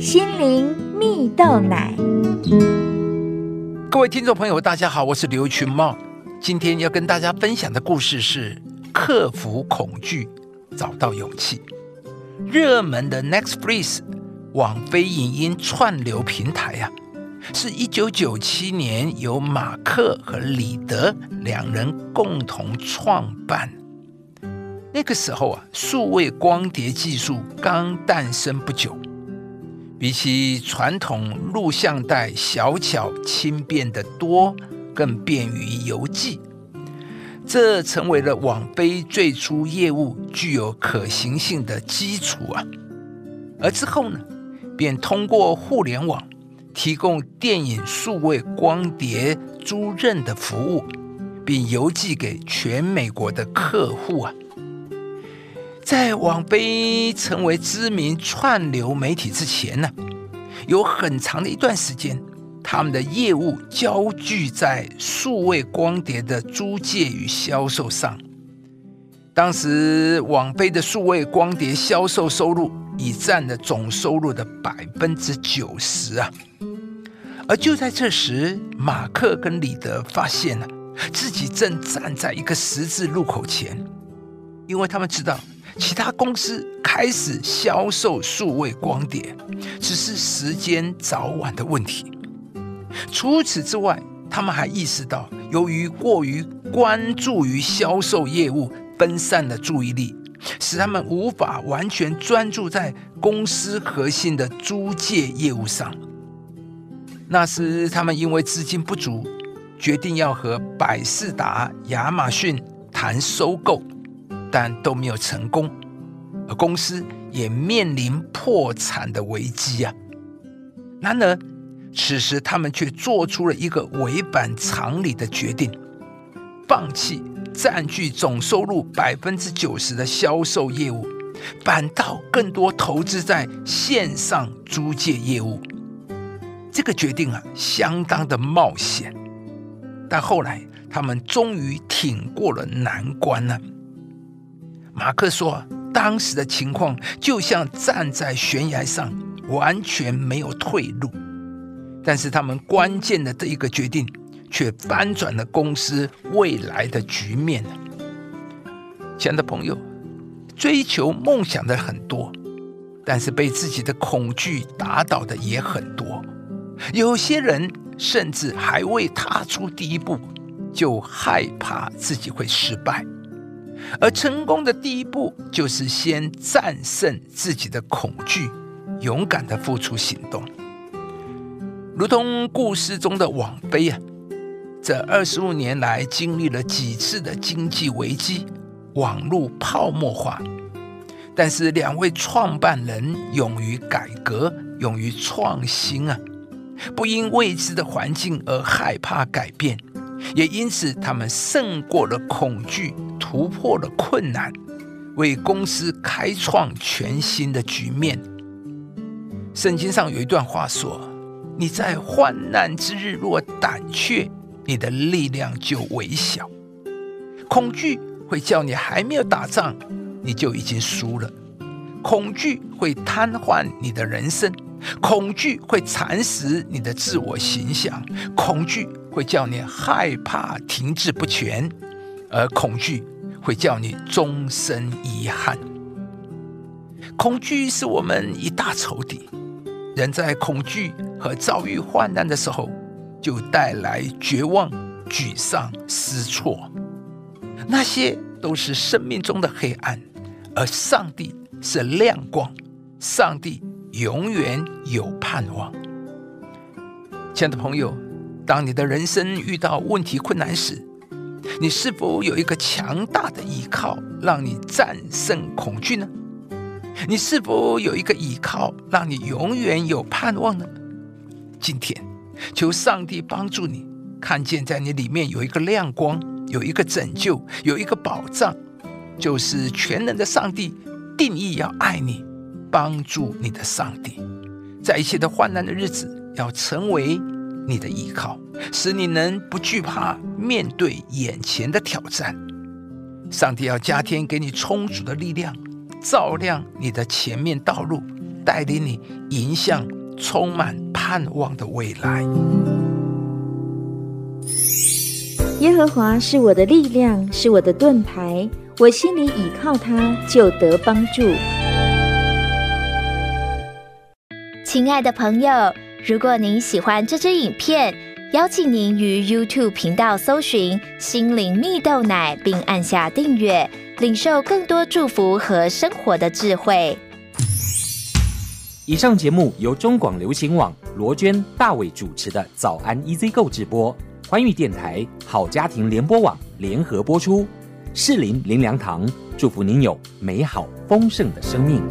心灵蜜豆奶。各位听众朋友，大家好，我是刘群茂。今天要跟大家分享的故事是克服恐惧，找到勇气。热门的 Netflix 网飞影音串流平台呀，是一九九七年由马克和李德两人共同创办。那个时候啊，数位光碟技术刚诞生不久，比起传统录像带，小巧轻便得多，更便于邮寄。这成为了网飞最初业务具有可行性的基础啊。而之后呢，便通过互联网提供电影数位光碟租赁的服务，并邮寄给全美国的客户啊。在网飞成为知名串流媒体之前呢，有很长的一段时间，他们的业务焦聚在数位光碟的租借与销售上。当时，网飞的数位光碟销售收入已占了总收入的百分之九十啊。而就在这时，马克跟李德发现了自己正站在一个十字路口前，因为他们知道。其他公司开始销售数位光碟，只是时间早晚的问题。除此之外，他们还意识到，由于过于关注于销售业务，分散了注意力，使他们无法完全专注在公司核心的租借业务上。那时，他们因为资金不足，决定要和百事达、亚马逊谈收购。但都没有成功，而公司也面临破产的危机啊！然而，此时他们却做出了一个违反常理的决定：放弃占据总收入百分之九十的销售业务，反倒更多投资在线上租借业务。这个决定啊，相当的冒险，但后来他们终于挺过了难关了。马克说：“当时的情况就像站在悬崖上，完全没有退路。但是他们关键的这一个决定，却翻转了公司未来的局面。”亲爱的朋友，追求梦想的很多，但是被自己的恐惧打倒的也很多。有些人甚至还未踏出第一步，就害怕自己会失败。而成功的第一步，就是先战胜自己的恐惧，勇敢的付出行动。如同故事中的网飞啊，这二十五年来经历了几次的经济危机、网络泡沫化，但是两位创办人勇于改革、勇于创新啊，不因未知的环境而害怕改变。也因此，他们胜过了恐惧，突破了困难，为公司开创全新的局面。圣经上有一段话说：“你在患难之日若胆怯，你的力量就微小。恐惧会叫你还没有打仗，你就已经输了；恐惧会瘫痪你的人生，恐惧会蚕食你的自我形象，恐惧。”会叫你害怕、停滞不前，而恐惧会叫你终身遗憾。恐惧是我们一大仇敌。人在恐惧和遭遇患难的时候，就带来绝望、沮丧、失措，那些都是生命中的黑暗。而上帝是亮光，上帝永远有盼望。亲爱的朋友。当你的人生遇到问题困难时，你是否有一个强大的依靠，让你战胜恐惧呢？你是否有一个依靠，让你永远有盼望呢？今天，求上帝帮助你，看见在你里面有一个亮光，有一个拯救，有一个保障，就是全能的上帝定义要爱你，帮助你的上帝，在一切的患难的日子，要成为。你的依靠，使你能不惧怕面对眼前的挑战。上帝要加添给你充足的力量，照亮你的前面道路，带领你迎向充满盼望的未来。耶和华是我的力量，是我的盾牌，我心里倚靠他，就得帮助。亲爱的朋友，如果您喜欢这支影片，邀请您于 YouTube 频道搜寻“心灵蜜豆奶”，并按下订阅，领受更多祝福和生活的智慧。以上节目由中广流行网罗娟、大伟主持的《早安 EZ 购》直播。欢愉电台、好家庭联播网联合播出，适林林良堂祝福您有美好丰盛的生命。